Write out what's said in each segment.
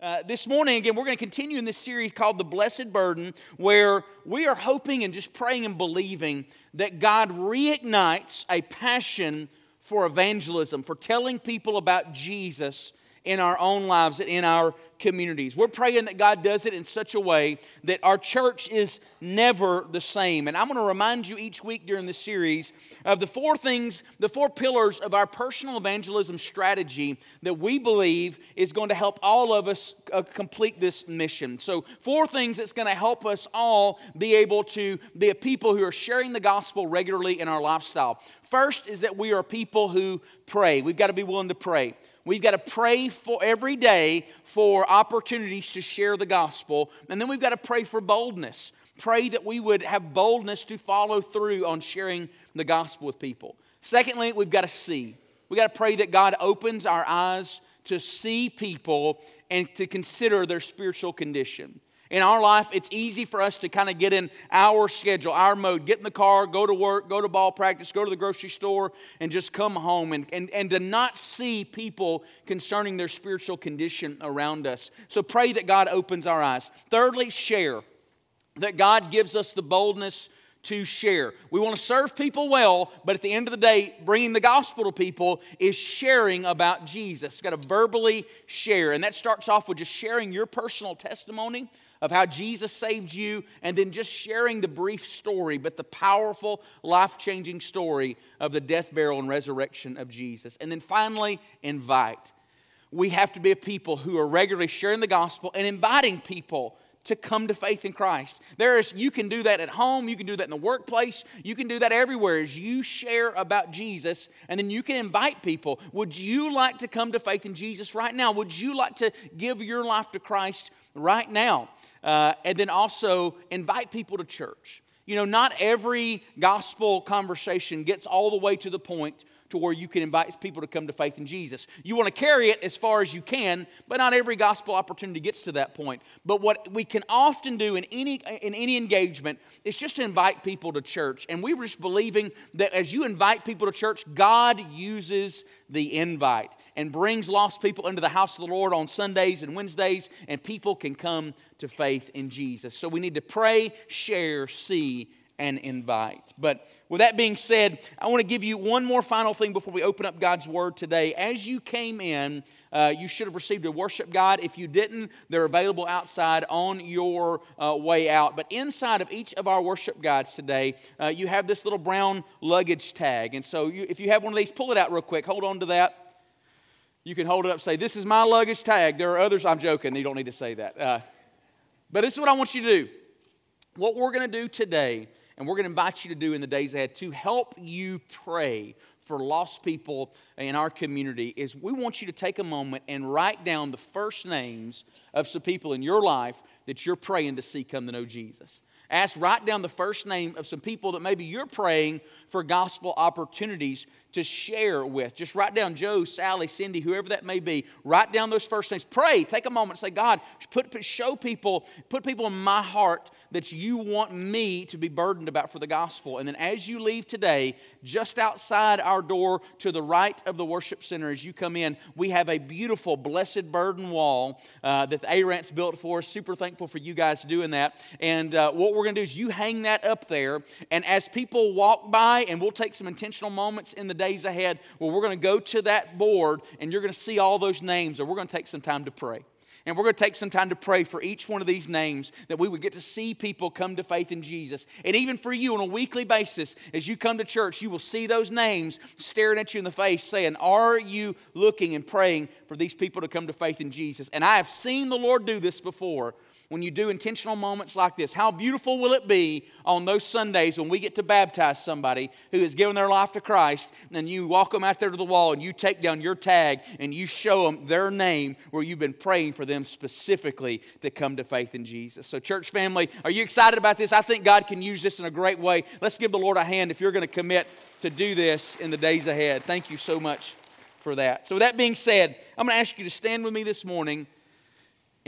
Uh, this morning, again, we're going to continue in this series called The Blessed Burden, where we are hoping and just praying and believing that God reignites a passion for evangelism, for telling people about Jesus in our own lives and in our communities. We're praying that God does it in such a way that our church is never the same. And I'm going to remind you each week during this series of the four things, the four pillars of our personal evangelism strategy that we believe is going to help all of us uh, complete this mission. So, four things that's going to help us all be able to be a people who are sharing the gospel regularly in our lifestyle. First is that we are people who pray. We've got to be willing to pray. We've got to pray for every day for opportunities to share the gospel. And then we've got to pray for boldness. Pray that we would have boldness to follow through on sharing the gospel with people. Secondly, we've got to see. We've got to pray that God opens our eyes to see people and to consider their spiritual condition. In our life, it's easy for us to kind of get in our schedule, our mode, get in the car, go to work, go to ball practice, go to the grocery store, and just come home and, and, and to not see people concerning their spiritual condition around us. So pray that God opens our eyes. Thirdly, share. That God gives us the boldness to share. We want to serve people well, but at the end of the day, bringing the gospel to people is sharing about Jesus. You've got to verbally share. And that starts off with just sharing your personal testimony of how Jesus saved you, and then just sharing the brief story, but the powerful, life changing story of the death, burial, and resurrection of Jesus. And then finally, invite. We have to be a people who are regularly sharing the gospel and inviting people to come to faith in Christ. There is you can do that at home, you can do that in the workplace, you can do that everywhere as you share about Jesus and then you can invite people. Would you like to come to faith in Jesus right now? Would you like to give your life to Christ right now? Uh, and then also invite people to church. You know, not every gospel conversation gets all the way to the point to where you can invite people to come to faith in Jesus. You want to carry it as far as you can, but not every gospel opportunity gets to that point. But what we can often do in any in any engagement is just to invite people to church. And we were just believing that as you invite people to church, God uses the invite and brings lost people into the house of the Lord on Sundays and Wednesdays, and people can come to faith in Jesus. So we need to pray, share, see, and invite. But with that being said, I want to give you one more final thing before we open up God's Word today. As you came in, uh, you should have received a worship guide. If you didn't, they're available outside on your uh, way out. But inside of each of our worship guides today, uh, you have this little brown luggage tag. And so you, if you have one of these, pull it out real quick. Hold on to that you can hold it up say, This is my luggage tag. There are others, I'm joking, you don't need to say that. Uh, but this is what I want you to do. What we're going to do today, and we're going to invite you to do in the days ahead to help you pray for lost people in our community, is we want you to take a moment and write down the first names of some people in your life that you're praying to see come to know Jesus. Ask, write down the first name of some people that maybe you're praying for gospel opportunities to share with. Just write down Joe, Sally, Cindy, whoever that may be. Write down those first names. Pray. Take a moment. Say, God, put, show people, put people in my heart that you want me to be burdened about for the gospel. And then as you leave today, just outside our door to the right of the worship center, as you come in, we have a beautiful blessed burden wall uh, that the ARANT's built for us. Super thankful for you guys doing that. And uh, what we're going to do is you hang that up there. And as people walk by, and we'll take some intentional moments in the days ahead where we're going to go to that board and you're going to see all those names, and we're going to take some time to pray. And we're going to take some time to pray for each one of these names that we would get to see people come to faith in Jesus. And even for you on a weekly basis, as you come to church, you will see those names staring at you in the face saying, Are you looking and praying for these people to come to faith in Jesus? And I have seen the Lord do this before when you do intentional moments like this. How beautiful will it be on those Sundays when we get to baptize somebody who has given their life to Christ, and you walk them out there to the wall and you take down your tag and you show them their name where you've been praying for them specifically to come to faith in Jesus. So, church family, are you excited about this? I think God can use this in a great way. Let's give the Lord a hand if you're going to commit to do this in the days ahead. Thank you so much for that. So, with that being said, I'm going to ask you to stand with me this morning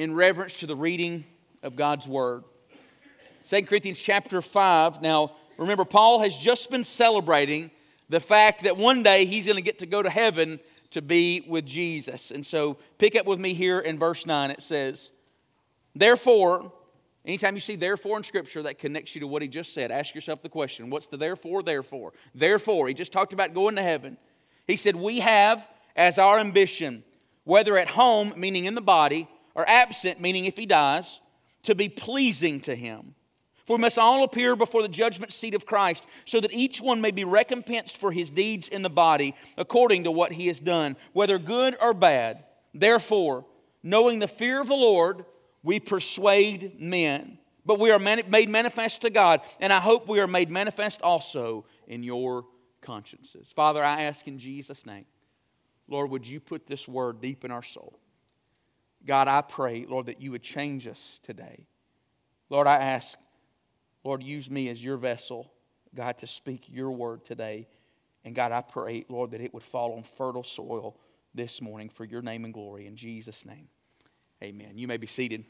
in reverence to the reading of God's Word. 2 Corinthians chapter 5. Now, remember, Paul has just been celebrating the fact that one day he's going to get to go to heaven to be with Jesus. And so pick up with me here in verse 9. It says, Therefore, anytime you see therefore in Scripture that connects you to what he just said, ask yourself the question what's the therefore, therefore? Therefore, he just talked about going to heaven. He said, We have as our ambition, whether at home, meaning in the body, or absent, meaning if he dies, to be pleasing to him. For we must all appear before the judgment seat of Christ, so that each one may be recompensed for his deeds in the body, according to what he has done, whether good or bad. Therefore, knowing the fear of the Lord, we persuade men. But we are made manifest to God, and I hope we are made manifest also in your consciences. Father, I ask in Jesus' name, Lord, would you put this word deep in our soul? God, I pray, Lord, that you would change us today. Lord, I ask, Lord, use me as your vessel, God, to speak your word today. And God, I pray, Lord, that it would fall on fertile soil this morning for your name and glory. In Jesus' name, amen. You may be seated.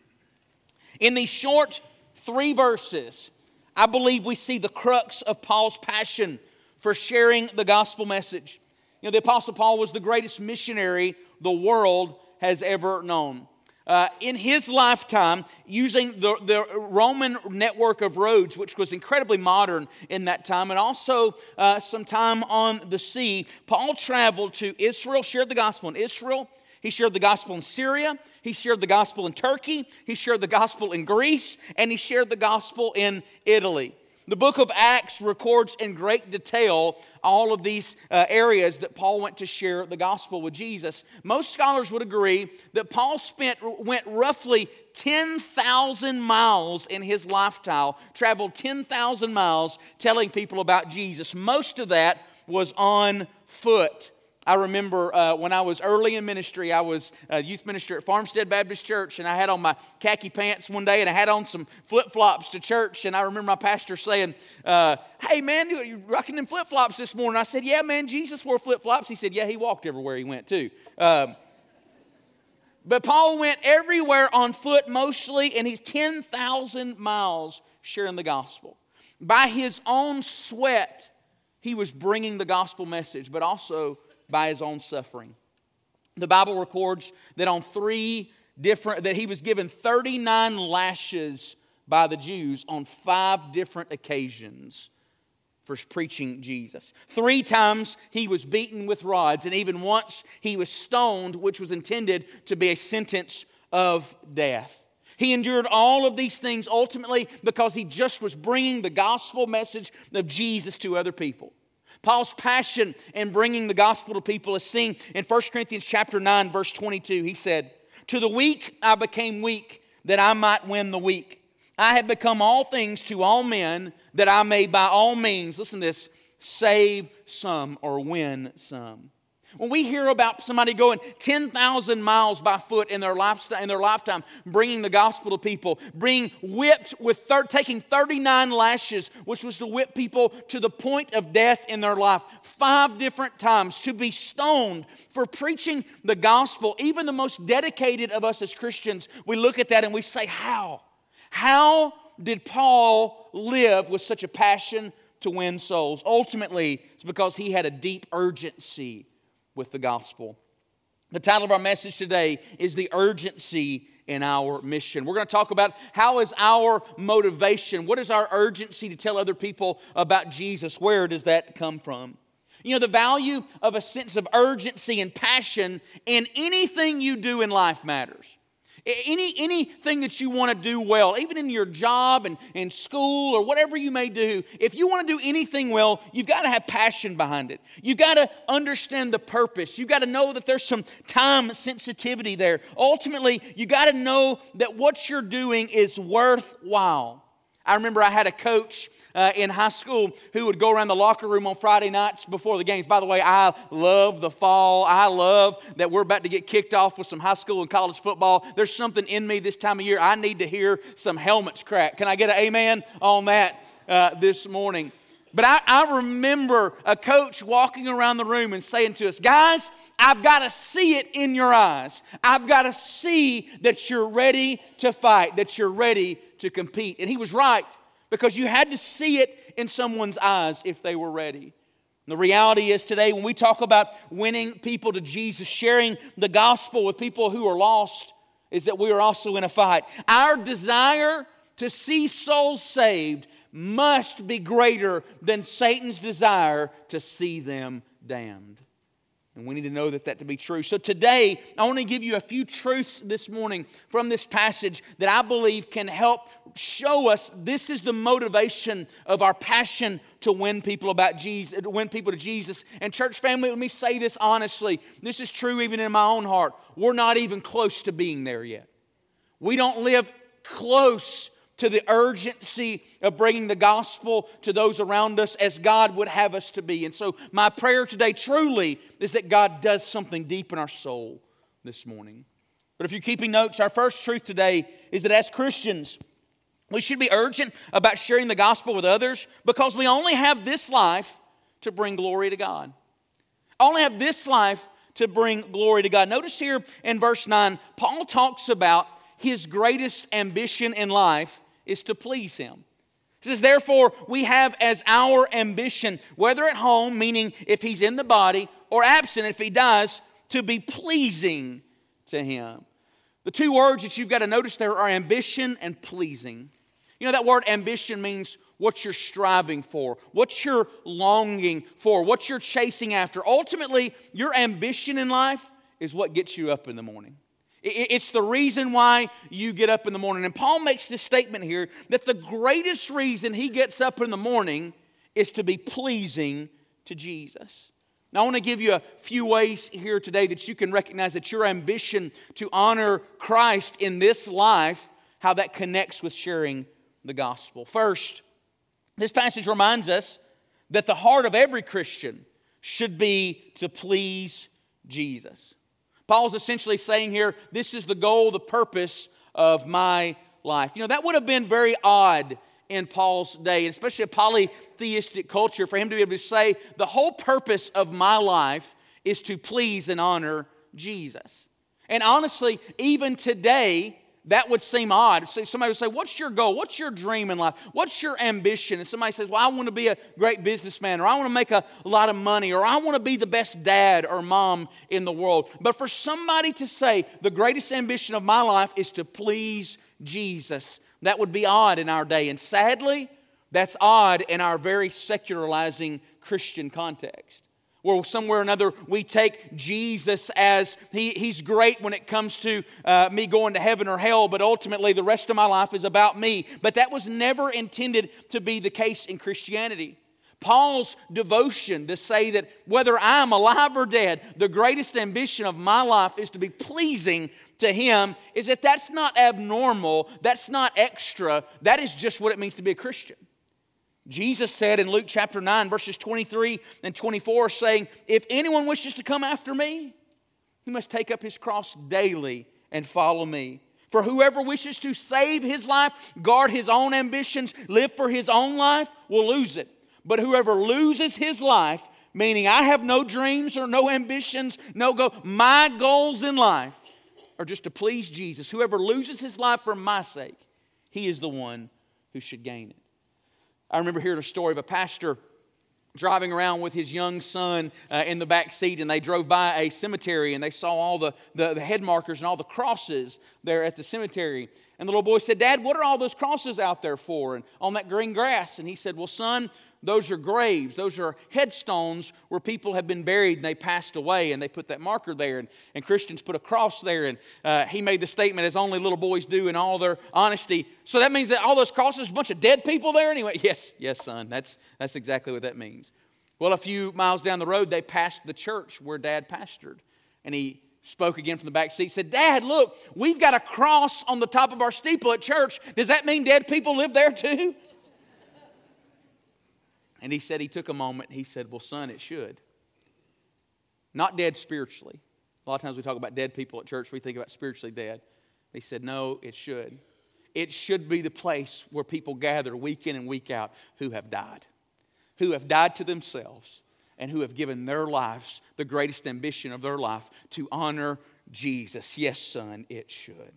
In these short three verses, I believe we see the crux of Paul's passion for sharing the gospel message. You know, the Apostle Paul was the greatest missionary the world has ever known. Uh, in his lifetime, using the, the Roman network of roads, which was incredibly modern in that time, and also uh, some time on the sea, Paul traveled to Israel, shared the gospel in Israel. He shared the gospel in Syria. He shared the gospel in Turkey. He shared the gospel in Greece. And he shared the gospel in Italy. The book of Acts records in great detail all of these uh, areas that Paul went to share the gospel with Jesus. Most scholars would agree that Paul spent went roughly 10,000 miles in his lifetime, traveled 10,000 miles telling people about Jesus. Most of that was on foot. I remember uh, when I was early in ministry, I was a youth minister at Farmstead Baptist Church, and I had on my khaki pants one day, and I had on some flip flops to church. And I remember my pastor saying, uh, Hey, man, are you rocking them flip flops this morning? I said, Yeah, man, Jesus wore flip flops. He said, Yeah, he walked everywhere he went, too. Um, but Paul went everywhere on foot mostly, and he's 10,000 miles sharing the gospel. By his own sweat, he was bringing the gospel message, but also by his own suffering. The Bible records that on three different, that he was given 39 lashes by the Jews on five different occasions for preaching Jesus. Three times he was beaten with rods, and even once he was stoned, which was intended to be a sentence of death. He endured all of these things ultimately because he just was bringing the gospel message of Jesus to other people. Paul's passion in bringing the gospel to people is seen in 1 Corinthians chapter 9 verse 22. He said, "To the weak I became weak that I might win the weak. I have become all things to all men that I may by all means, listen to this, save some or win some." When we hear about somebody going 10,000 miles by foot in their, lifestyle, in their lifetime, bringing the gospel to people, being whipped with thir- taking 39 lashes, which was to whip people to the point of death in their life, five different times, to be stoned for preaching the gospel, even the most dedicated of us as Christians, we look at that and we say, How? How did Paul live with such a passion to win souls? Ultimately, it's because he had a deep urgency with the gospel. The title of our message today is The Urgency in Our Mission. We're going to talk about how is our motivation? What is our urgency to tell other people about Jesus? Where does that come from? You know, the value of a sense of urgency and passion in anything you do in life matters. Any, anything that you want to do well, even in your job and in school or whatever you may do, if you want to do anything well, you've got to have passion behind it. You've got to understand the purpose. You've got to know that there's some time sensitivity there. Ultimately, you got to know that what you're doing is worthwhile. I remember I had a coach uh, in high school who would go around the locker room on Friday nights before the games. By the way, I love the fall. I love that we're about to get kicked off with some high school and college football. There's something in me this time of year. I need to hear some helmets crack. Can I get an amen on that uh, this morning? But I, I, remember a coach walking around the room and saying to us, Guys, I've got to see it in your eyes. I've got to see that you're ready to fight, that you're ready to compete. And he was right because you had to see it in someone's eyes if they were ready. The reality is today, when we talk about winning people to Jesus, sharing the gospel with people who are lost, is that we are also in a fight. Our desire to see souls saved must be greater than Satan's desire to see them damned. And we need to know that that to be true. So today, I want to give you a few truths this morning from this passage that I believe can help show us this is the motivation of our passion to win people about Jesus, to win people to Jesus. And church family, let me say this honestly. This is true even in my own heart. We're not even close to being there yet. We don't live close to the urgency of bringing the gospel to those around us as God would have us to be. And so, my prayer today truly is that God does something deep in our soul this morning. But if you're keeping notes, our first truth today is that as Christians, we should be urgent about sharing the gospel with others because we only have this life to bring glory to God. only have this life to bring glory to God. Notice here in verse 9, Paul talks about his greatest ambition in life is to please Him. He says, Therefore, we have as our ambition, whether at home, meaning if He's in the body, or absent, if He dies, to be pleasing to Him. The two words that you've got to notice there are ambition and pleasing. You know, that word ambition means what you're striving for, what you're longing for, what you're chasing after. Ultimately, your ambition in life is what gets you up in the morning. It's the reason why you get up in the morning. And Paul makes this statement here that the greatest reason he gets up in the morning is to be pleasing to Jesus. Now, I want to give you a few ways here today that you can recognize that your ambition to honor Christ in this life, how that connects with sharing the gospel. First, this passage reminds us that the heart of every Christian should be to please Jesus. Paul's essentially saying here, this is the goal, the purpose of my life. You know, that would have been very odd in Paul's day, especially a polytheistic culture, for him to be able to say, the whole purpose of my life is to please and honor Jesus. And honestly, even today, that would seem odd. So somebody would say, What's your goal? What's your dream in life? What's your ambition? And somebody says, Well, I want to be a great businessman, or I want to make a lot of money, or I want to be the best dad or mom in the world. But for somebody to say, The greatest ambition of my life is to please Jesus, that would be odd in our day. And sadly, that's odd in our very secularizing Christian context where somewhere or another we take Jesus as he, he's great when it comes to uh, me going to heaven or hell, but ultimately the rest of my life is about me. But that was never intended to be the case in Christianity. Paul's devotion to say that whether I'm alive or dead, the greatest ambition of my life is to be pleasing to him is that that's not abnormal, that's not extra, that is just what it means to be a Christian. Jesus said in Luke chapter 9, verses 23 and 24, saying, If anyone wishes to come after me, he must take up his cross daily and follow me. For whoever wishes to save his life, guard his own ambitions, live for his own life, will lose it. But whoever loses his life, meaning I have no dreams or no ambitions, no goal, my goals in life are just to please Jesus. Whoever loses his life for my sake, he is the one who should gain it. I remember hearing a story of a pastor driving around with his young son uh, in the back seat, and they drove by a cemetery and they saw all the, the, the head markers and all the crosses there at the cemetery. And the little boy said, Dad, what are all those crosses out there for? And on that green grass. And he said, Well, son, those are graves. Those are headstones where people have been buried and they passed away, and they put that marker there. And, and Christians put a cross there. And uh, he made the statement, as only little boys do in all their honesty. So that means that all those crosses, a bunch of dead people there anyway? Yes, yes, son. That's, that's exactly what that means. Well, a few miles down the road, they passed the church where dad pastored. And he spoke again from the back seat, said, Dad, look, we've got a cross on the top of our steeple at church. Does that mean dead people live there too? And he said he took a moment. He said, Well, son, it should. Not dead spiritually. A lot of times we talk about dead people at church, we think about spiritually dead. He said, No, it should. It should be the place where people gather week in and week out who have died, who have died to themselves, and who have given their lives the greatest ambition of their life to honor Jesus. Yes, son, it should.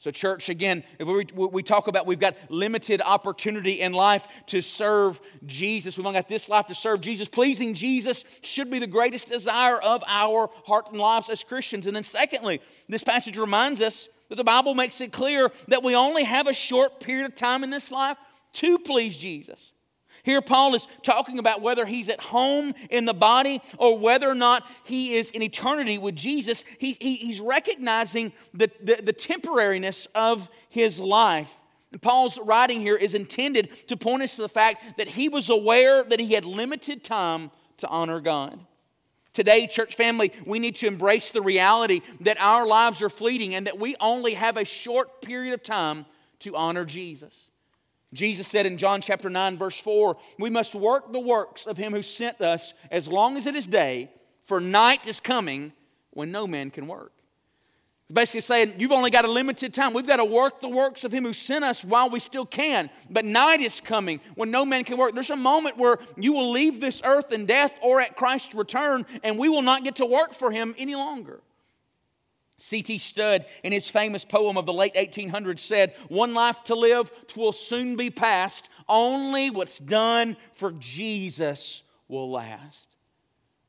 So, church, again, we, we talk about we've got limited opportunity in life to serve Jesus. We've only got this life to serve Jesus. Pleasing Jesus should be the greatest desire of our heart and lives as Christians. And then, secondly, this passage reminds us that the Bible makes it clear that we only have a short period of time in this life to please Jesus. Here, Paul is talking about whether he's at home in the body or whether or not he is in eternity with Jesus. He, he, he's recognizing the, the, the temporariness of his life. And Paul's writing here is intended to point us to the fact that he was aware that he had limited time to honor God. Today, church family, we need to embrace the reality that our lives are fleeting and that we only have a short period of time to honor Jesus. Jesus said in John chapter 9, verse 4, we must work the works of him who sent us as long as it is day, for night is coming when no man can work. Basically saying, you've only got a limited time. We've got to work the works of him who sent us while we still can. But night is coming when no man can work. There's a moment where you will leave this earth in death or at Christ's return, and we will not get to work for him any longer. C.T. Studd, in his famous poem of the late 1800s, said, One life to live, twill soon be past. Only what's done for Jesus will last.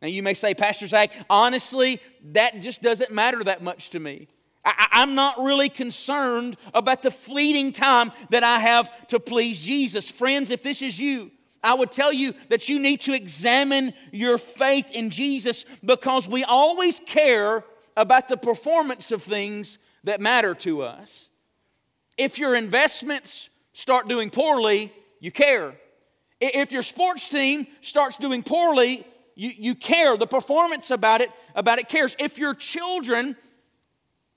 Now, you may say, Pastor Zac, honestly, that just doesn't matter that much to me. I, am not really concerned about the fleeting time that I have to please Jesus. Friends, if this is you, I would tell you that you need to examine your faith in Jesus because we always care about the performance of things that matter to us. If your investments start doing poorly, you care. If your sports team starts doing poorly, you, you care. The performance about it, about it cares. If your children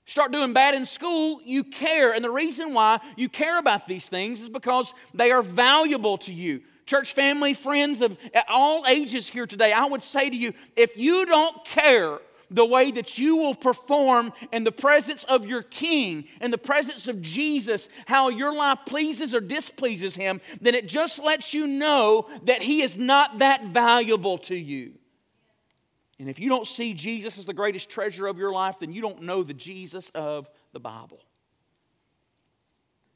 start doing bad in school, you care. And the reason why you care about these things is because they are valuable to you. Church family, friends of all ages here today, I would say to you if you don't care the way that you will perform in the presence of your King, in the presence of Jesus, how your life pleases or displeases Him, then it just lets you know that He is not that valuable to you. And if you don't see Jesus as the greatest treasure of your life, then you don't know the Jesus of the Bible.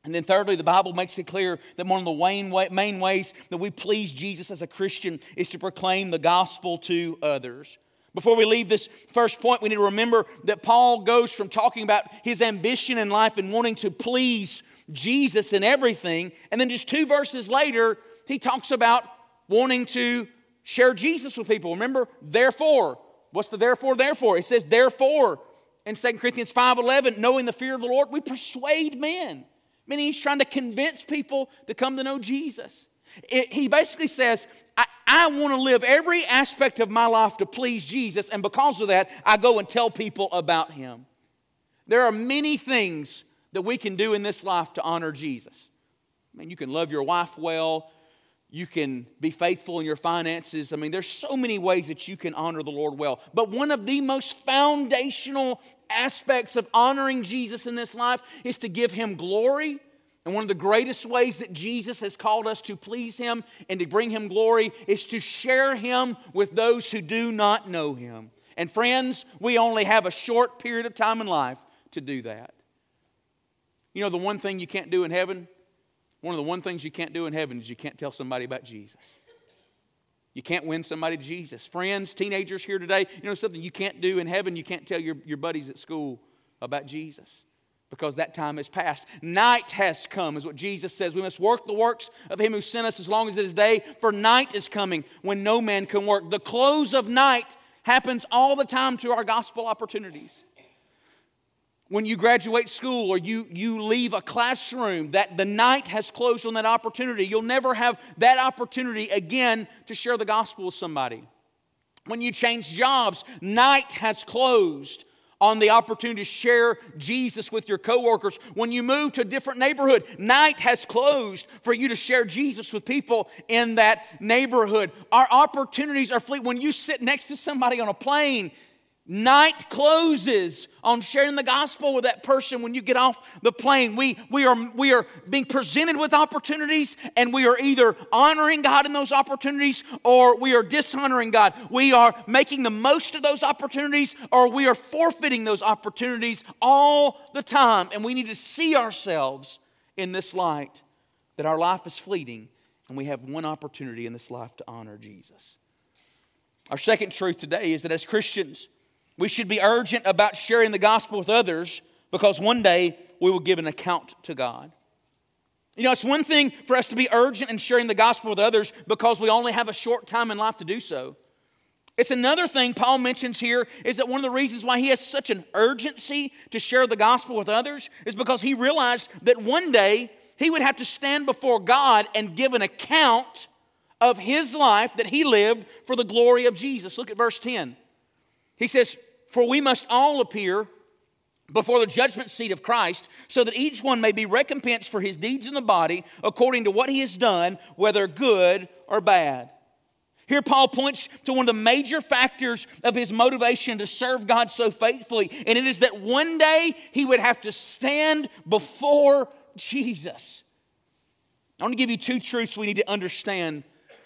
And then, thirdly, the Bible makes it clear that one of the main ways that we please Jesus as a Christian is to proclaim the gospel to others. Before we leave this first point, we need to remember that Paul goes from talking about his ambition in life and wanting to please Jesus in everything, and then just two verses later, he talks about wanting to share Jesus with people. Remember, therefore. What's the therefore, therefore? It says, therefore, in 2 Corinthians 5.11, knowing the fear of the Lord, we persuade men. Meaning he's trying to convince people to come to know Jesus. It, he basically says, I, I want to live every aspect of my life to please Jesus, and because of that, I go and tell people about him. There are many things that we can do in this life to honor Jesus. I mean, you can love your wife well, you can be faithful in your finances. I mean, there's so many ways that you can honor the Lord well. But one of the most foundational aspects of honoring Jesus in this life is to give him glory and one of the greatest ways that Jesus has called us to please Him and to bring Him glory is to share Him with those who do not know Him. And friends, we only have a short period of time in life to do that. You know, the one thing you can't do in heaven, one of the one things you can't do in heaven is you can't tell somebody about Jesus. You can't win somebody to Jesus. Friends, teenagers here today, you know something you can't do in heaven, you can't tell your, your buddies at school about Jesus because that time has passed. Night has come, is what Jesus says. We must work the works of Him who sent us as long as it is day, for night is coming when no man can work. The close of night happens all the time to our gospel opportunities. When you graduate school or you, you leave a classroom, that the night has closed on that opportunity. You'll never have that opportunity again to share the gospel with somebody. When you change jobs, night has closed on the opportunity to share Jesus with your coworkers. When you move to a different neighborhood, night has closed for you to share Jesus with people in that neighborhood. Our opportunities are fleet. When you sit next to somebody on a plane, Night closes on sharing the gospel with that person when you get off the plane. We, we, are, we are being presented with opportunities, and we are either honoring God in those opportunities or we are dishonoring God. We are making the most of those opportunities or we are forfeiting those opportunities all the time. And we need to see ourselves in this light that our life is fleeting and we have one opportunity in this life to honor Jesus. Our second truth today is that as Christians, we should be urgent about sharing the gospel with others because one day we will give an account to God. You know, it's one thing for us to be urgent in sharing the gospel with others because we only have a short time in life to do so. It's another thing Paul mentions here is that one of the reasons why he has such an urgency to share the gospel with others is because he realized that one day he would have to stand before God and give an account of his life that he lived for the glory of Jesus. Look at verse 10. He says, For we must all appear before the judgment seat of Christ, so that each one may be recompensed for his deeds in the body according to what he has done, whether good or bad. Here, Paul points to one of the major factors of his motivation to serve God so faithfully, and it is that one day he would have to stand before Jesus. I want to give you two truths we need to understand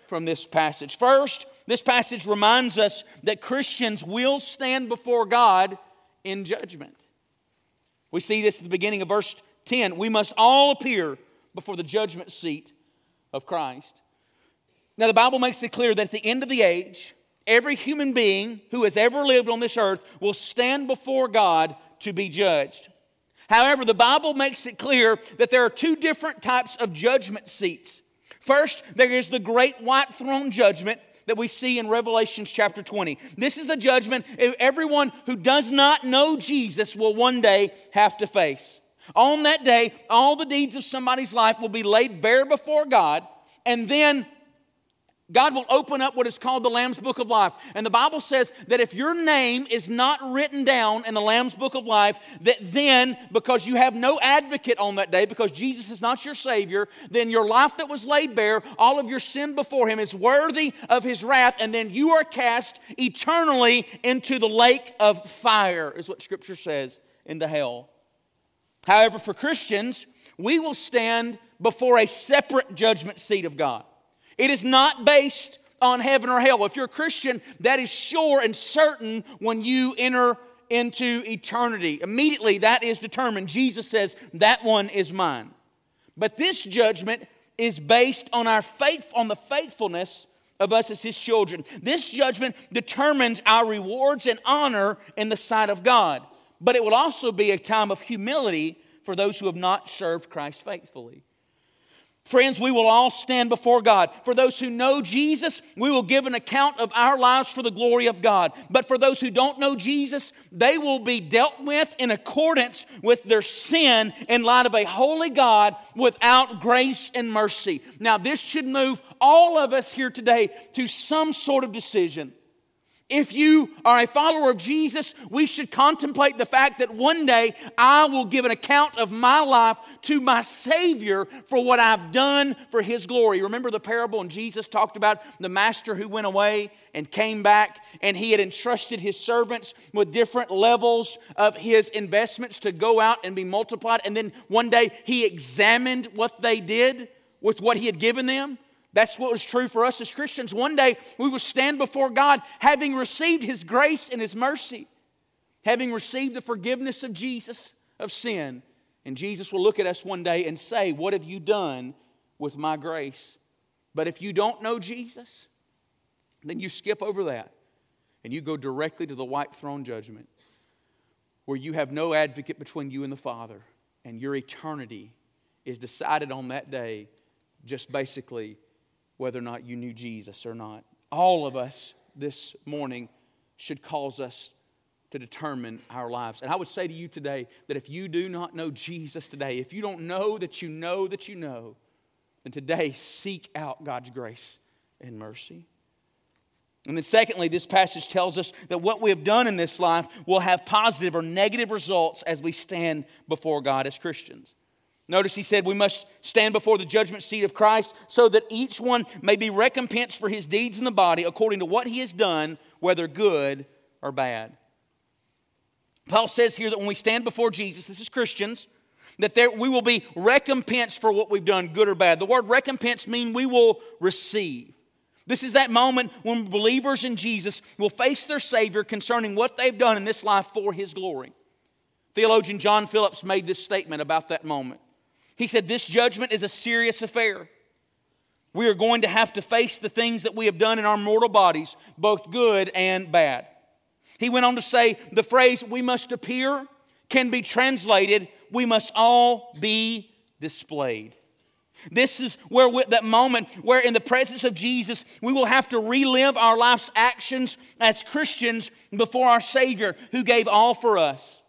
from this passage. First, this passage reminds us that Christians will stand before God in judgment. We see this at the beginning of verse 10. We must all appear before the judgment seat of Christ. Now, the Bible makes it clear that at the end of the age, every human being who has ever lived on this earth will stand before God to be judged. However, the Bible makes it clear that there are two different types of judgment seats. First, there is the great white throne judgment that we see in Revelations chapter 20. This is the judgment everyone who does not know Jesus will one day have to face. On that day, all the deeds of somebody's life will be laid bare before God, and then God will open up what is called the Lamb's Book of Life. And the Bible says that if your name is not written down in the Lamb's Book of Life, that then, because you have no advocate on that day, because Jesus is not your Savior, then your life that was laid bare, all of your sin before Him, is worthy of His wrath, and then you are cast eternally into the lake of fire, is what Scripture says, into hell. However, for Christians, we will stand before a separate judgment seat of God. It is not based on heaven or hell. If you're a Christian, that is sure and certain when you enter into eternity. Immediately, that is determined. Jesus says, That one is mine. But this judgment is based on our faith, on the faithfulness of us as his children. This judgment determines our rewards and honor in the sight of God. But it will also be a time of humility for those who have not served Christ faithfully. Friends, we will all stand before God. For those who know Jesus, we will give an account of our lives for the glory of God. But for those who don't know Jesus, they will be dealt with in accordance with their sin in light of a holy God without grace and mercy. Now, this should move all of us here today to some sort of decision. If you are a follower of Jesus, we should contemplate the fact that one day I will give an account of my life to my Savior for what I've done for His glory. Remember the parable, and Jesus talked about the master who went away and came back, and he had entrusted his servants with different levels of his investments to go out and be multiplied. And then one day he examined what they did with what he had given them. That's what was true for us as Christians. One day we will stand before God having received His grace and His mercy, having received the forgiveness of Jesus of sin. And Jesus will look at us one day and say, What have you done with my grace? But if you don't know Jesus, then you skip over that and you go directly to the white throne judgment where you have no advocate between you and the Father, and your eternity is decided on that day just basically whether or not you knew Jesus or not. All of us this morning should cause us to determine our lives. And I would say to you today that if you do not know Jesus today, if you don't know that you know that you know, then today seek out God's grace and mercy. And then, secondly, this passage tells us that what we have done in this life will have positive or negative results as we stand before God as Christians. Notice he said we must stand before the judgment seat of Christ so that each one may be recompensed for his deeds in the body according to what he has done, whether good or bad. Paul says here that when we stand before Jesus, this is Christians, that there, we will be recompensed for what we've done, good or bad. The word recompense means we will receive. This is that moment when believers in Jesus will face their Savior concerning what they've done in this life for His glory. Theologian John Phillips made this statement about that moment. He said, This judgment is a serious affair. We are going to have to face the things that we have done in our mortal bodies, both good and bad. He went on to say, The phrase, we must appear, can be translated, we must all be displayed. This is where we, that moment where, in the presence of Jesus, we will have to relive our life's actions as Christians before our Savior who gave all for us.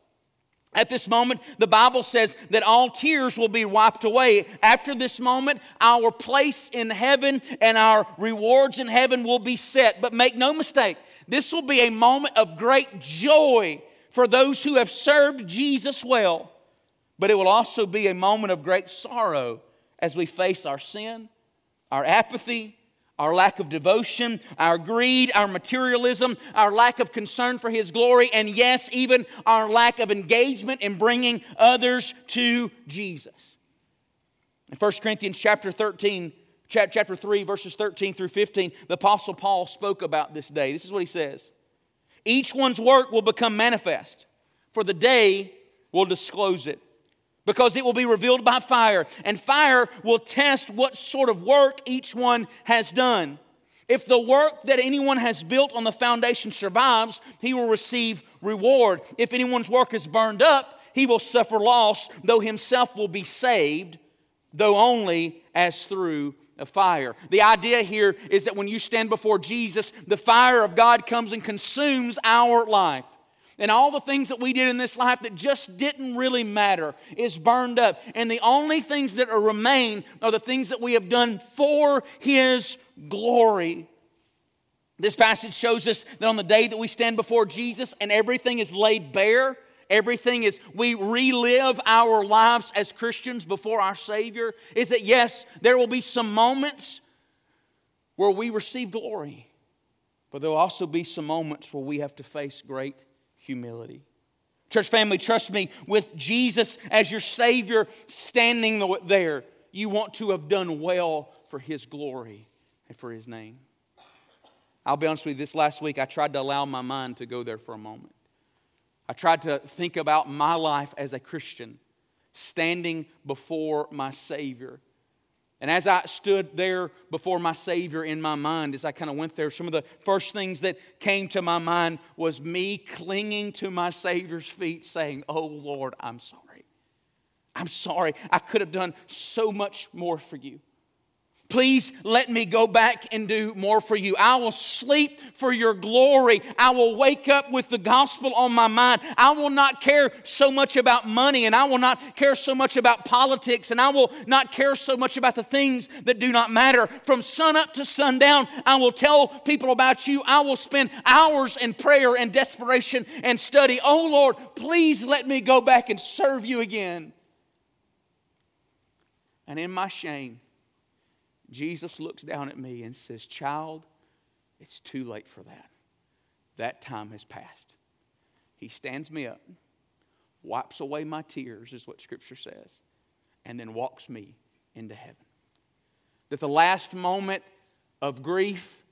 At this moment, the Bible says that all tears will be wiped away. After this moment, our place in heaven and our rewards in heaven will be set. But make no mistake, this will be a moment of great joy for those who have served Jesus well. But it will also be a moment of great sorrow as we face our sin, our apathy, our lack of devotion, our greed, our materialism, our lack of concern for His glory, and yes, even our lack of engagement in bringing others to Jesus. In 1 Corinthians chapter 13, chapter 3, verses 13 through 15, the Apostle Paul spoke about this day. This is what he says Each one's work will become manifest, for the day will disclose it because it will be revealed by fire, and fire will test what sort of work each one has done. If the work that anyone has built on the foundation survives, he will receive reward. If anyone's work is burned up, he will suffer loss, though himself will be saved, though only as through a fire. The idea here is that when you stand before Jesus, the fire of God comes and consumes our life and all the things that we did in this life that just didn't really matter is burned up. And the only things that remain are the things that we have done for His glory. This passage shows us that on the day that we stand before Jesus and everything is laid bare, everything is, we relive our lives as Christians before our Savior, is that yes, there will be some moments where we receive glory, but there will also be some moments where we have to face great humility. Church family, trust me, with Jesus as your Savior standing there, you want to have done well for His glory and for His name. I'll be honest with you, this last week I tried to allow my mind to go there for a moment. I tried to think about my life as a Christian, standing before my Savior and as I stood there before my Savior in my mind, as I kind of went there, some of the first things that came to my mind was me clinging to my Savior's feet, saying, Oh Lord, I'm sorry. I'm sorry. I could have done so much more for you. Please let me go back and do more for you. I will sleep for your glory. I will wake up with the gospel on my mind. I will not care so much about money and I will not care so much about politics and I will not care so much about the things that do not matter. From sun up to sundown, I will tell people about you. I will spend hours in prayer and desperation and study. Oh Lord, please let me go back and serve you again. And in my shame, Jesus looks down at me and says, Child, it's too late for that. That time has passed. He stands me up, wipes away my tears, is what Scripture says, and then walks me into heaven. That the last moment of grief,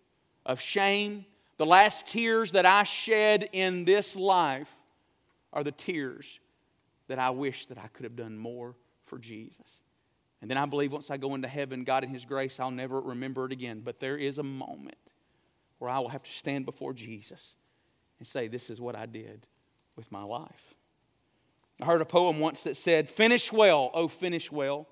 of shame, the last tears that I shed in this life are the tears that I wish that I could have done more for Jesus. And then I believe once I go into heaven, God in His grace, I'll never remember it again. But there is a moment where I will have to stand before Jesus and say, This is what I did with my life. I heard a poem once that said, Finish well, oh, finish well.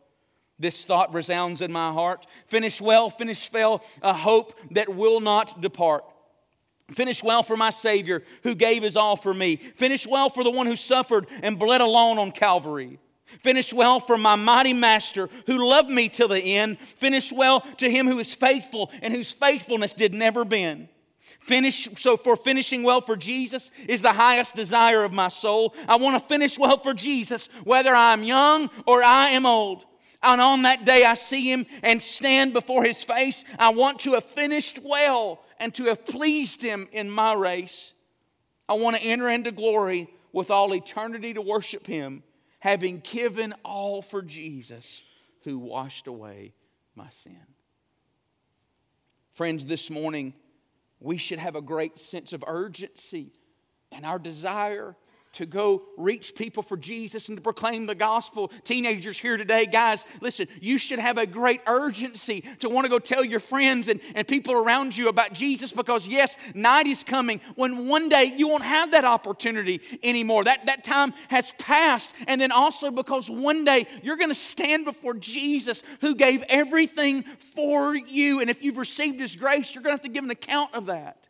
This thought resounds in my heart. Finish well, finish well, a hope that will not depart. Finish well for my Savior who gave his all for me. Finish well for the one who suffered and bled alone on Calvary. Finish well for my mighty master who loved me till the end. Finish well to him who is faithful and whose faithfulness did never bend. Finish so for finishing well for Jesus is the highest desire of my soul. I want to finish well for Jesus whether I'm young or I am old. And on that day I see him and stand before his face. I want to have finished well and to have pleased him in my race. I want to enter into glory with all eternity to worship Him, having given all for Jesus who washed away my sin. Friends, this morning, we should have a great sense of urgency and our desire to go reach people for Jesus and to proclaim the gospel. Teenagers here today, guys, listen, you should have a great urgency to want to go tell your friends and, and people around you about Jesus because, yes, night is coming when one day you won't have that opportunity anymore. That, that time has passed. And then also because one day you're going to stand before Jesus who gave everything for you. And if you've received his grace, you're going to have to give an account of that.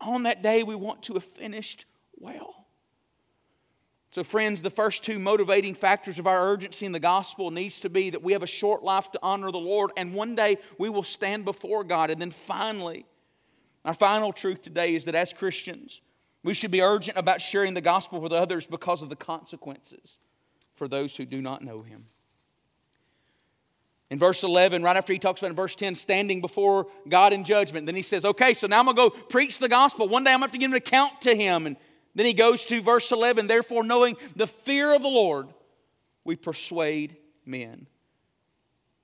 on that day, we want to have finished well. So, friends, the first two motivating factors of our urgency in the gospel needs to be that we have a short life to honor the Lord, and one day we will stand before God. And then finally, our final truth today is that as Christians, we should be urgent about sharing the gospel with others because of the consequences for those who do not know Him. In verse 11, right after he talks about in verse 10, standing before God in judgment, then he says, Okay, so now I'm going to go preach the gospel. One day I'm going to have to give an account to Him. And then he goes to verse 11 Therefore, knowing the fear of the Lord, we persuade men.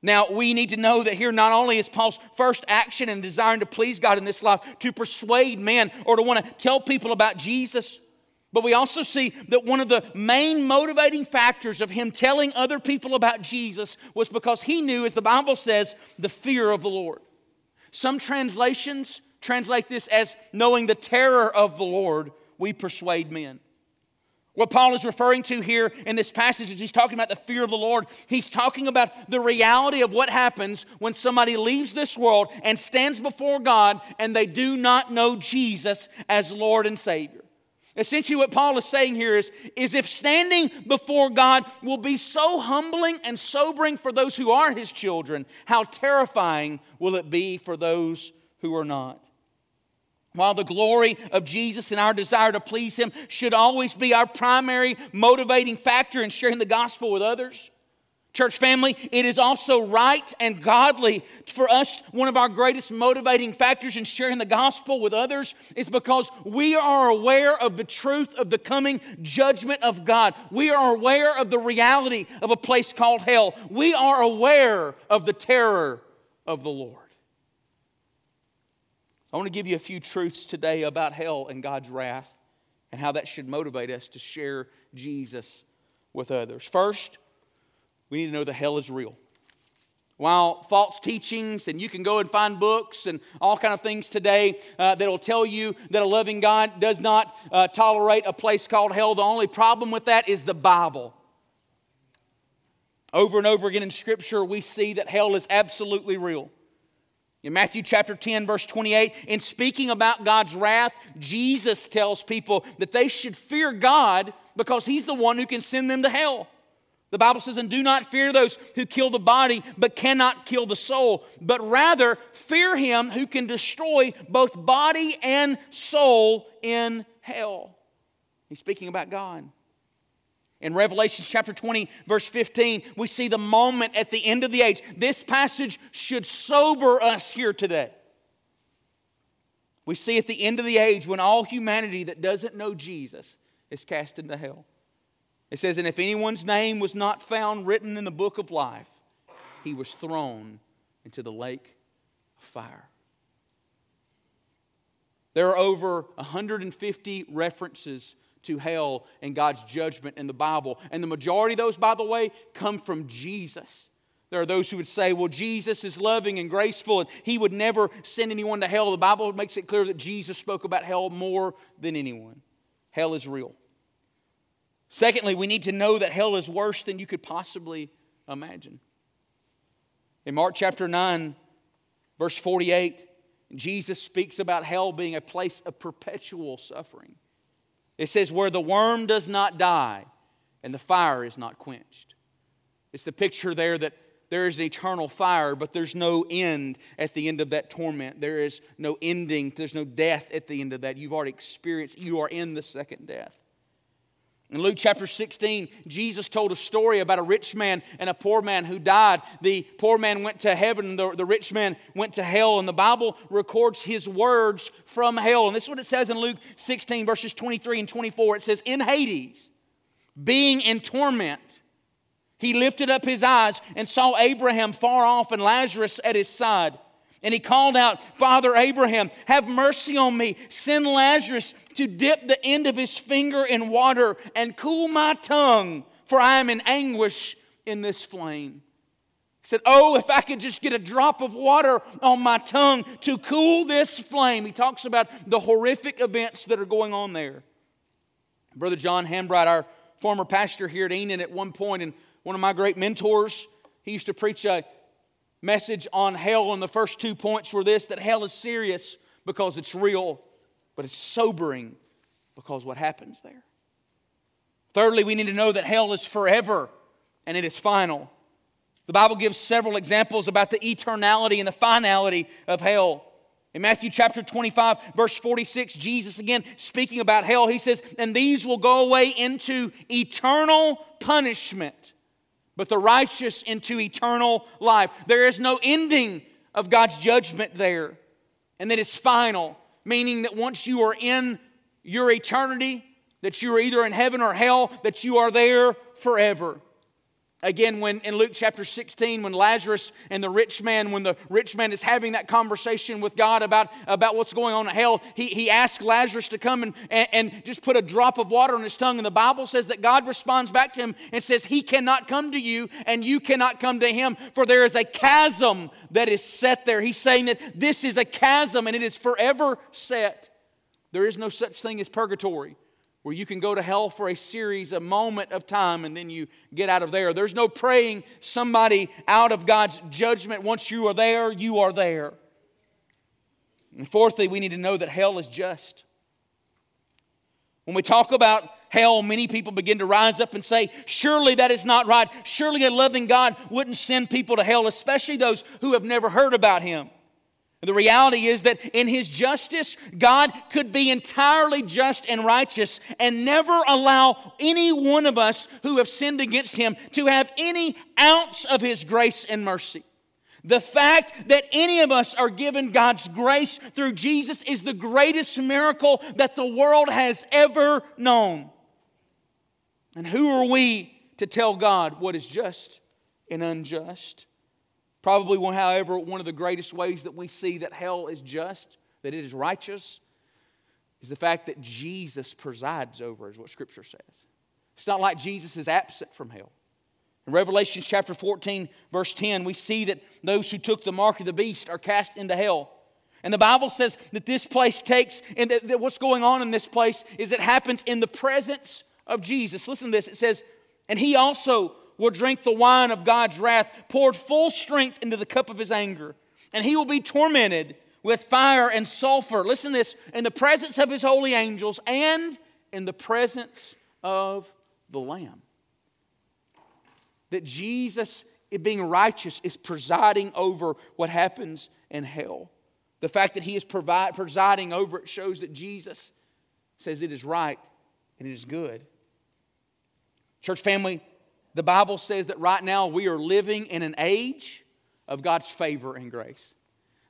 Now, we need to know that here not only is Paul's first action in desiring to please God in this life to persuade men or to want to tell people about Jesus, but we also see that one of the main motivating factors of him telling other people about Jesus was because he knew, as the Bible says, the fear of the Lord. Some translations translate this as knowing the terror of the Lord we persuade men. What Paul is referring to here in this passage is he's talking about the fear of the Lord. He's talking about the reality of what happens when somebody leaves this world and stands before God and they do not know Jesus as Lord and Savior. Essentially, what Paul is saying here is, is if standing before God will be so humbling and sobering for those who are his children, how terrifying will it be for those who are not? While the glory of Jesus and our desire to please Him should always be our primary motivating factor in sharing the gospel with others, Church family, it is also right and godly for us. One of our greatest motivating factors in sharing the gospel with others is because we are aware of the truth of the coming judgment of God. We are aware of the reality of a place called hell. We are aware of the terror of the Lord. I want to give you a few truths today about hell and God's wrath and how that should motivate us to share Jesus with others. First, we need to know that hell is real. While false teachings, and you can go and find books and all kind of things today uh, that'll tell you that a loving God does not uh, tolerate a place called hell. The only problem with that is the Bible. Over and over again in Scripture, we see that hell is absolutely real. In Matthew chapter 10, verse 28, in speaking about God's wrath, Jesus tells people that they should fear God because He's the one who can send them to hell. The Bible says, and do not fear those who kill the body but cannot kill the soul, but rather fear Him who can destroy both body and soul in hell. He's speaking about God. In Revelation chapter 20, verse 15, we see the moment at the end of the age. This passage should sober us here today. We see at the end of the age when all humanity that doesn't know Jesus is cast into hell. It says, And if anyone's name was not found written in the book of life, he was thrown into the lake of fire. There are over 150 references to hell and God's judgment in the Bible. And the majority of those, by the way, come from Jesus. There are those who would say, well, Jesus is loving and graceful and he would never send anyone to hell. The Bible makes it clear that Jesus spoke about hell more than anyone. Hell is real. Secondly, we need to know that hell is worse than you could possibly imagine. In Mark chapter 9, verse 48, Jesus speaks about hell being a place of perpetual suffering. It says, where the worm does not die and the fire is not quenched. It's the picture there that there is an eternal fire, but there's no end at the end of that torment. There is no ending, there's no death at the end of that. You've already experienced, you are in the second death. In Luke chapter 16, Jesus told a story about a rich man and a poor man who died. The poor man went to heaven, the, the rich man went to hell, and the Bible records his words from hell. And this is what it says in Luke 16, verses 23 and 24. It says, In Hades, being in torment, he lifted up his eyes and saw Abraham far off and Lazarus at his side. And he called out, Father Abraham, have mercy on me. Send Lazarus to dip the end of his finger in water and cool my tongue, for I am in anguish in this flame. He said, Oh, if I could just get a drop of water on my tongue to cool this flame. He talks about the horrific events that are going on there. Brother John Hambright, our former pastor here at Enon, at one point, and one of my great mentors, he used to preach a message on hell, and the first two points were this that hell is serious because it's real, but it's sobering because what happens there. Thirdly, we need to know that hell is forever and it is final. The Bible gives several examples about the eternality and the finality of hell. In Matthew chapter 25, verse 46, Jesus again speaking about hell, he says, And these will go away into eternal punishment but the righteous into eternal life. There is no ending of God's judgment there, and that is final, meaning that once you are in your eternity, that you are either in heaven or hell, that you are there forever. Again, when in Luke chapter 16, when Lazarus and the rich man, when the rich man is having that conversation with God about, about what's going on in hell, he, he asks Lazarus to come and, and, and just put a drop of water on his tongue. And the Bible says that God responds back to him and says, He cannot come to you, and you cannot come to him, for there is a chasm that is set there. He's saying that this is a chasm and it is forever set. There is no such thing as purgatory where you can go to hell for a series, a moment of time, and then you get out of there. There's no praying somebody out of God's judgment. Once you are there, you are there. And fourthly, we need to know that hell is just. When we talk about hell, many people begin to rise up and say, Surely that is not right. Surely a loving God wouldn't send people to hell, especially those who have never heard about Him. The reality is that in His justice, God could be entirely just and righteous and never allow any one of us who have sinned against Him to have any ounce of His grace and mercy. The fact that any of us are given God's grace through Jesus is the greatest miracle that the world has ever known. And who are we to tell God what is just and unjust? Probably, however, one of the greatest ways that we see that hell is just, that it is righteous, is the fact that Jesus presides over, is what Scripture says. It's not like Jesus is absent from hell. In Revelation chapter 14, verse 10, we see that those who took the mark of the beast are cast into hell. And the Bible says that this place takes, and that, that what's going on in this place is it happens in the presence of Jesus. Listen to this. It says, And he also will drink the wine of God's wrath, poured full strength into the cup of his anger. And he will be tormented with fire and sulfur. Listen to this in the presence of his holy angels and in the presence of the Lamb. That Jesus, being righteous, is presiding over what happens in hell. The fact that he is presiding over it shows that Jesus says it is right and it is good. Church family, the Bible says that right now we are living in an age of God's favor and grace.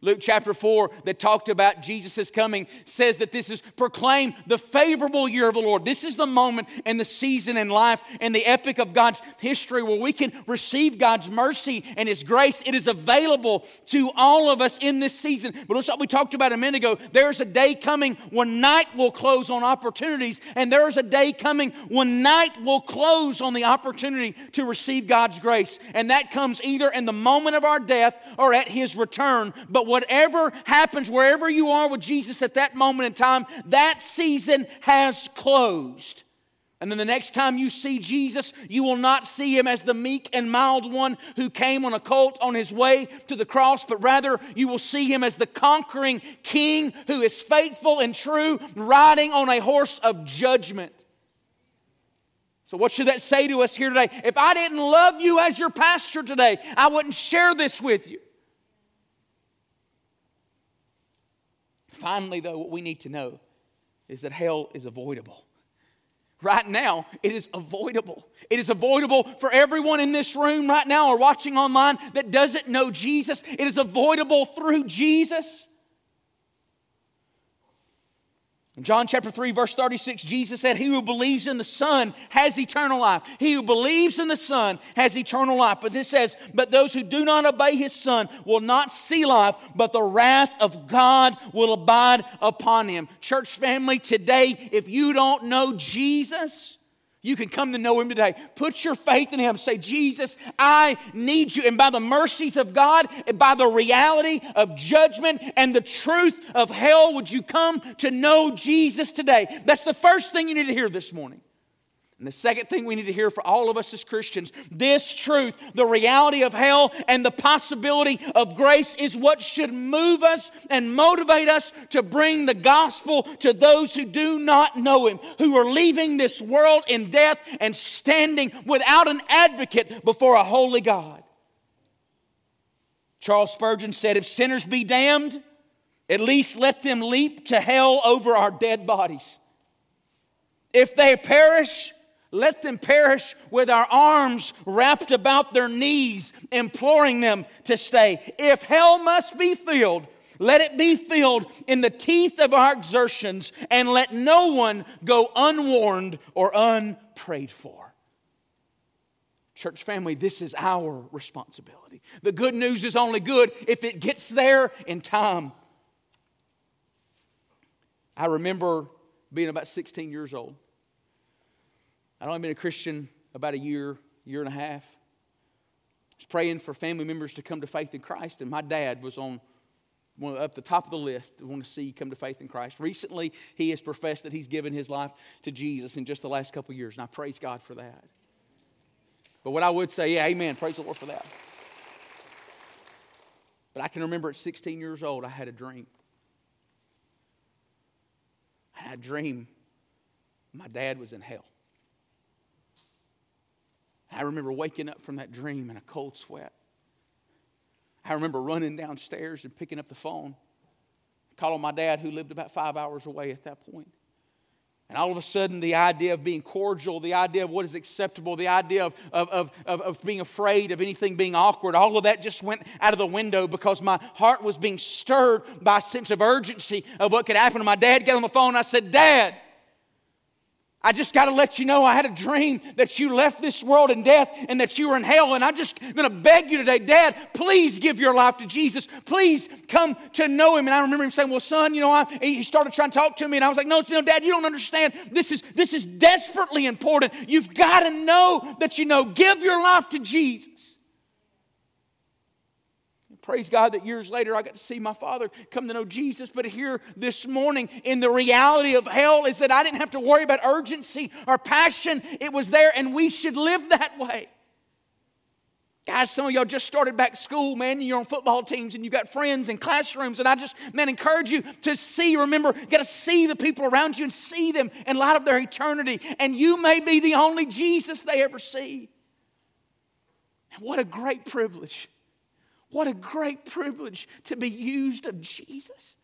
Luke chapter 4, that talked about Jesus' coming, says that this is proclaim the favorable year of the Lord. This is the moment and the season in life and the epic of God's history where we can receive God's mercy and His grace. It is available to all of us in this season. But that's what we talked about a minute ago. There's a day coming when night will close on opportunities, and there is a day coming when night will close on the opportunity to receive God's grace. And that comes either in the moment of our death or at His return. But whatever happens, wherever you are with Jesus at that moment in time, that season has closed. And then the next time you see Jesus, you will not see him as the meek and mild one who came on a colt on his way to the cross, but rather you will see him as the conquering king who is faithful and true, riding on a horse of judgment. So, what should that say to us here today? If I didn't love you as your pastor today, I wouldn't share this with you. Finally, though, what we need to know is that hell is avoidable. right now, it is avoidable. It is avoidable for everyone in this room right now or watching online that doesn't know Jesus. It is avoidable through Jesus. In John chapter 3, verse 36, Jesus said, He who believes in the Son has eternal life. He who believes in the Son has eternal life. But this says, But those who do not obey His Son will not see life, but the wrath of God will abide upon him. Church family, today, if you don't know Jesus, you can come to know him today. Put your faith in him. Say, Jesus, I need you. And by the mercies of God, by the reality of judgment and the truth of hell, would you come to know Jesus today? That's the first thing you need to hear this morning. And the second thing we need to hear for all of us as Christians this truth, the reality of hell and the possibility of grace, is what should move us and motivate us to bring the gospel to those who do not know Him, who are leaving this world in death and standing without an advocate before a holy God. Charles Spurgeon said, If sinners be damned, at least let them leap to hell over our dead bodies. If they perish, let them perish with our arms wrapped about their knees, imploring them to stay. If hell must be filled, let it be filled in the teeth of our exertions, and let no one go unwarned or unprayed for. Church family, this is our responsibility. The good news is only good if it gets there in time. I remember being about 16 years old. I'd only been a Christian about a year, year and a half. I was praying for family members to come to faith in Christ, and my dad was on one, up the top of the list. I want to see come to faith in Christ. Recently, he has professed that he's given his life to Jesus in just the last couple years, and I praise God for that. But what I would say, yeah, amen, praise the Lord for that. But I can remember at 16 years old, I had a dream. And I had a dream my dad was in hell. I remember waking up from that dream in a cold sweat. I remember running downstairs and picking up the phone, calling my dad, who lived about five hours away at that point. And all of a sudden, the idea of being cordial, the idea of what is acceptable, the idea of, of, of, of, being afraid of anything being awkward, all of that just went out of the window because my heart was being stirred by a sense of urgency of what could happen. And my dad got on the phone. I said, Dad, I just got to let you know I had a dream that you left this world in death and that you were in hell. And I'm just going to beg you today, Dad, please give your life to Jesus. Please come to know Him. And I remember him saying, Well, son, you know, I, he started trying to talk to me. And I was like, No, no, Dad, you don't understand. This is, this is desperately important. You've got to know that you know. Give your life to Jesus. Praise God that years later I got to see my father come to know Jesus. But here this morning, in the reality of hell, is that I didn't have to worry about urgency or passion. It was there, and we should live that way. Guys, some of y'all just started back school, man. You're on football teams and you got friends in classrooms. And I just, man, encourage you to see, remember, got to see the people around you and see them in light of their eternity. And you may be the only Jesus they ever see. And what a great privilege what a great privilege to be used of Jesus.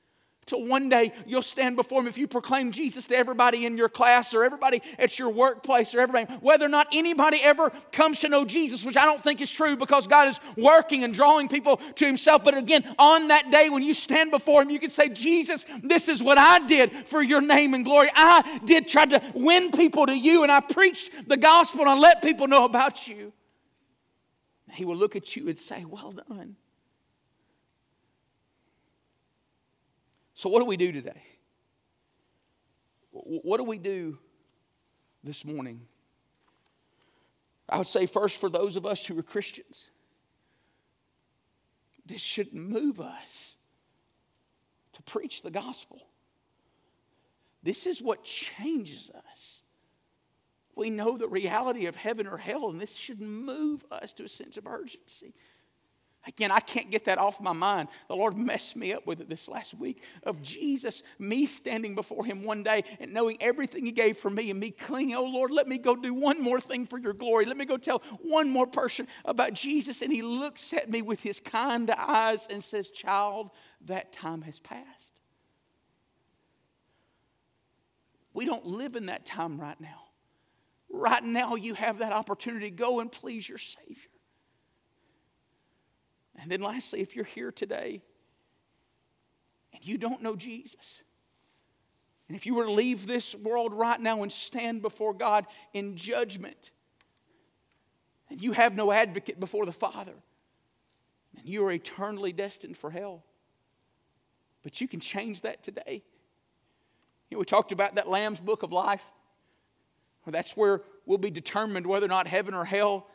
Till one day you'll stand before him if you proclaim Jesus to everybody in your class or everybody at your workplace or everybody, whether or not anybody ever comes to know Jesus, which I don't think is true because God is working and drawing people to himself. But again, on that day when you stand before him, you can say, Jesus, this is what I did for your name and glory. I did try to win people to you and I preached the gospel and I let people know about you. He will look at you and say, Well done. So, what do we do today? What do we do this morning? I would say, first, for those of us who are Christians, this should move us to preach the gospel. This is what changes us. We know the reality of heaven or hell, and this should move us to a sense of urgency. Again, I can't get that off my mind. The Lord messed me up with it this last week of Jesus, me standing before Him one day and knowing everything He gave for me and me clinging, oh Lord, let me go do one more thing for your glory. Let me go tell one more person about Jesus. And He looks at me with His kind eyes and says, Child, that time has passed. We don't live in that time right now. Right now you have that opportunity. To go and please your Savior. And then, lastly, if you're here today and you don't know Jesus, and if you were to leave this world right now and stand before God in judgment, and you have no advocate before the Father, and you are eternally destined for hell. But you can change that today. You know, we talked about that Lamb's Book of Life. That's where we'll be determined whether or not heaven or hell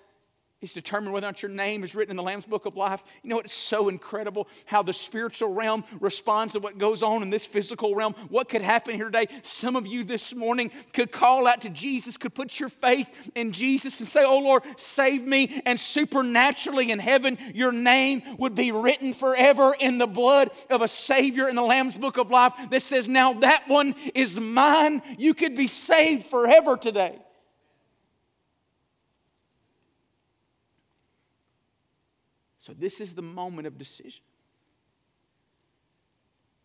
is determined whether or not your name is written in the Lamb's Book of Life. You know, it's so incredible how the spiritual realm responds to what goes on in this physical realm. What could happen here today? Some of you this morning could call out to Jesus, could put your faith in Jesus and say, Oh Lord, save me. And supernaturally in heaven, your name would be written forever in the blood of a Savior in the Lamb's Book of Life that says, Now that one is mine. You could be saved forever today. So, this is the moment of decision.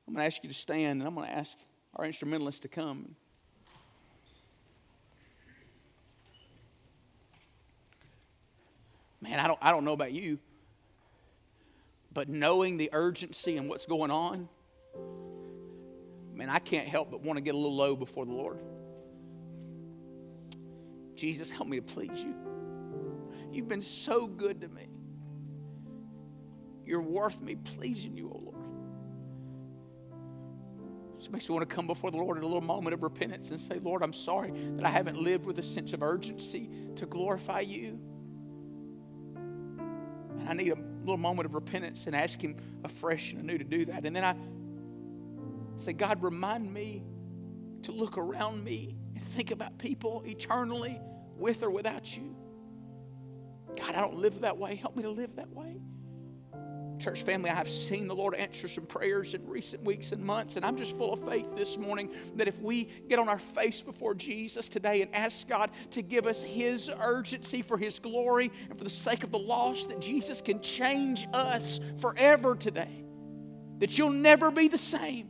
I'm going to ask you to stand, and I'm going to ask our instrumentalists to come. Man, I don't, I don't know about you, but knowing the urgency and what's going on, man, I can't help but want to get a little low before the Lord. Jesus, help me to please you. You've been so good to me. You're worth me pleasing you, O Lord. So it makes me want to come before the Lord in a little moment of repentance and say, Lord, I'm sorry that I haven't lived with a sense of urgency to glorify you. And I need a little moment of repentance and ask Him afresh and anew to do that. And then I say, God, remind me to look around me and think about people eternally with or without you. God, I don't live that way. Help me to live that way. Church family, I have seen the Lord answer some prayers in recent weeks and months, and I'm just full of faith this morning that if we get on our face before Jesus today and ask God to give us His urgency for His glory and for the sake of the lost, that Jesus can change us forever today, that you'll never be the same.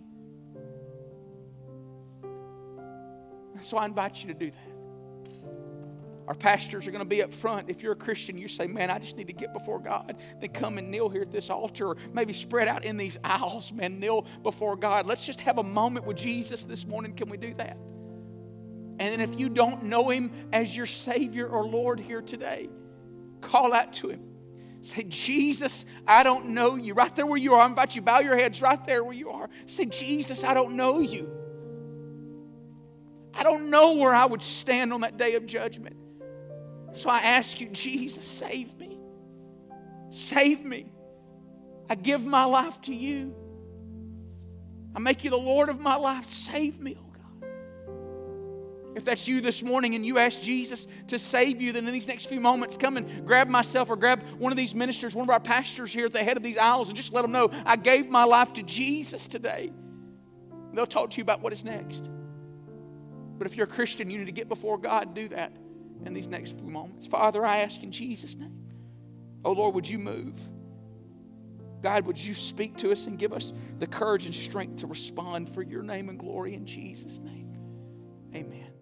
So I invite you to do that. Our pastors are going to be up front. If you're a Christian, you say, Man, I just need to get before God. Then come and kneel here at this altar, or maybe spread out in these aisles, man, kneel before God. Let's just have a moment with Jesus this morning. Can we do that? And then if you don't know Him as your Savior or Lord here today, call out to Him. Say, Jesus, I don't know you. Right there where you are, I invite you, to bow your heads right there where you are. Say, Jesus, I don't know you. I don't know where I would stand on that day of judgment. So I ask you, Jesus, save me. Save me. I give my life to you. I make you the Lord of my life. Save me, oh God. If that's you this morning and you ask Jesus to save you, then in these next few moments, come and grab myself or grab one of these ministers, one of our pastors here at the head of these aisles, and just let them know I gave my life to Jesus today. they'll talk to you about what is next. But if you're a Christian, you need to get before God, and do that in these next few moments. Father, I ask in Jesus' name. Oh Lord, would you move? God, would you speak to us and give us the courage and strength to respond for your name and glory in Jesus' name? Amen.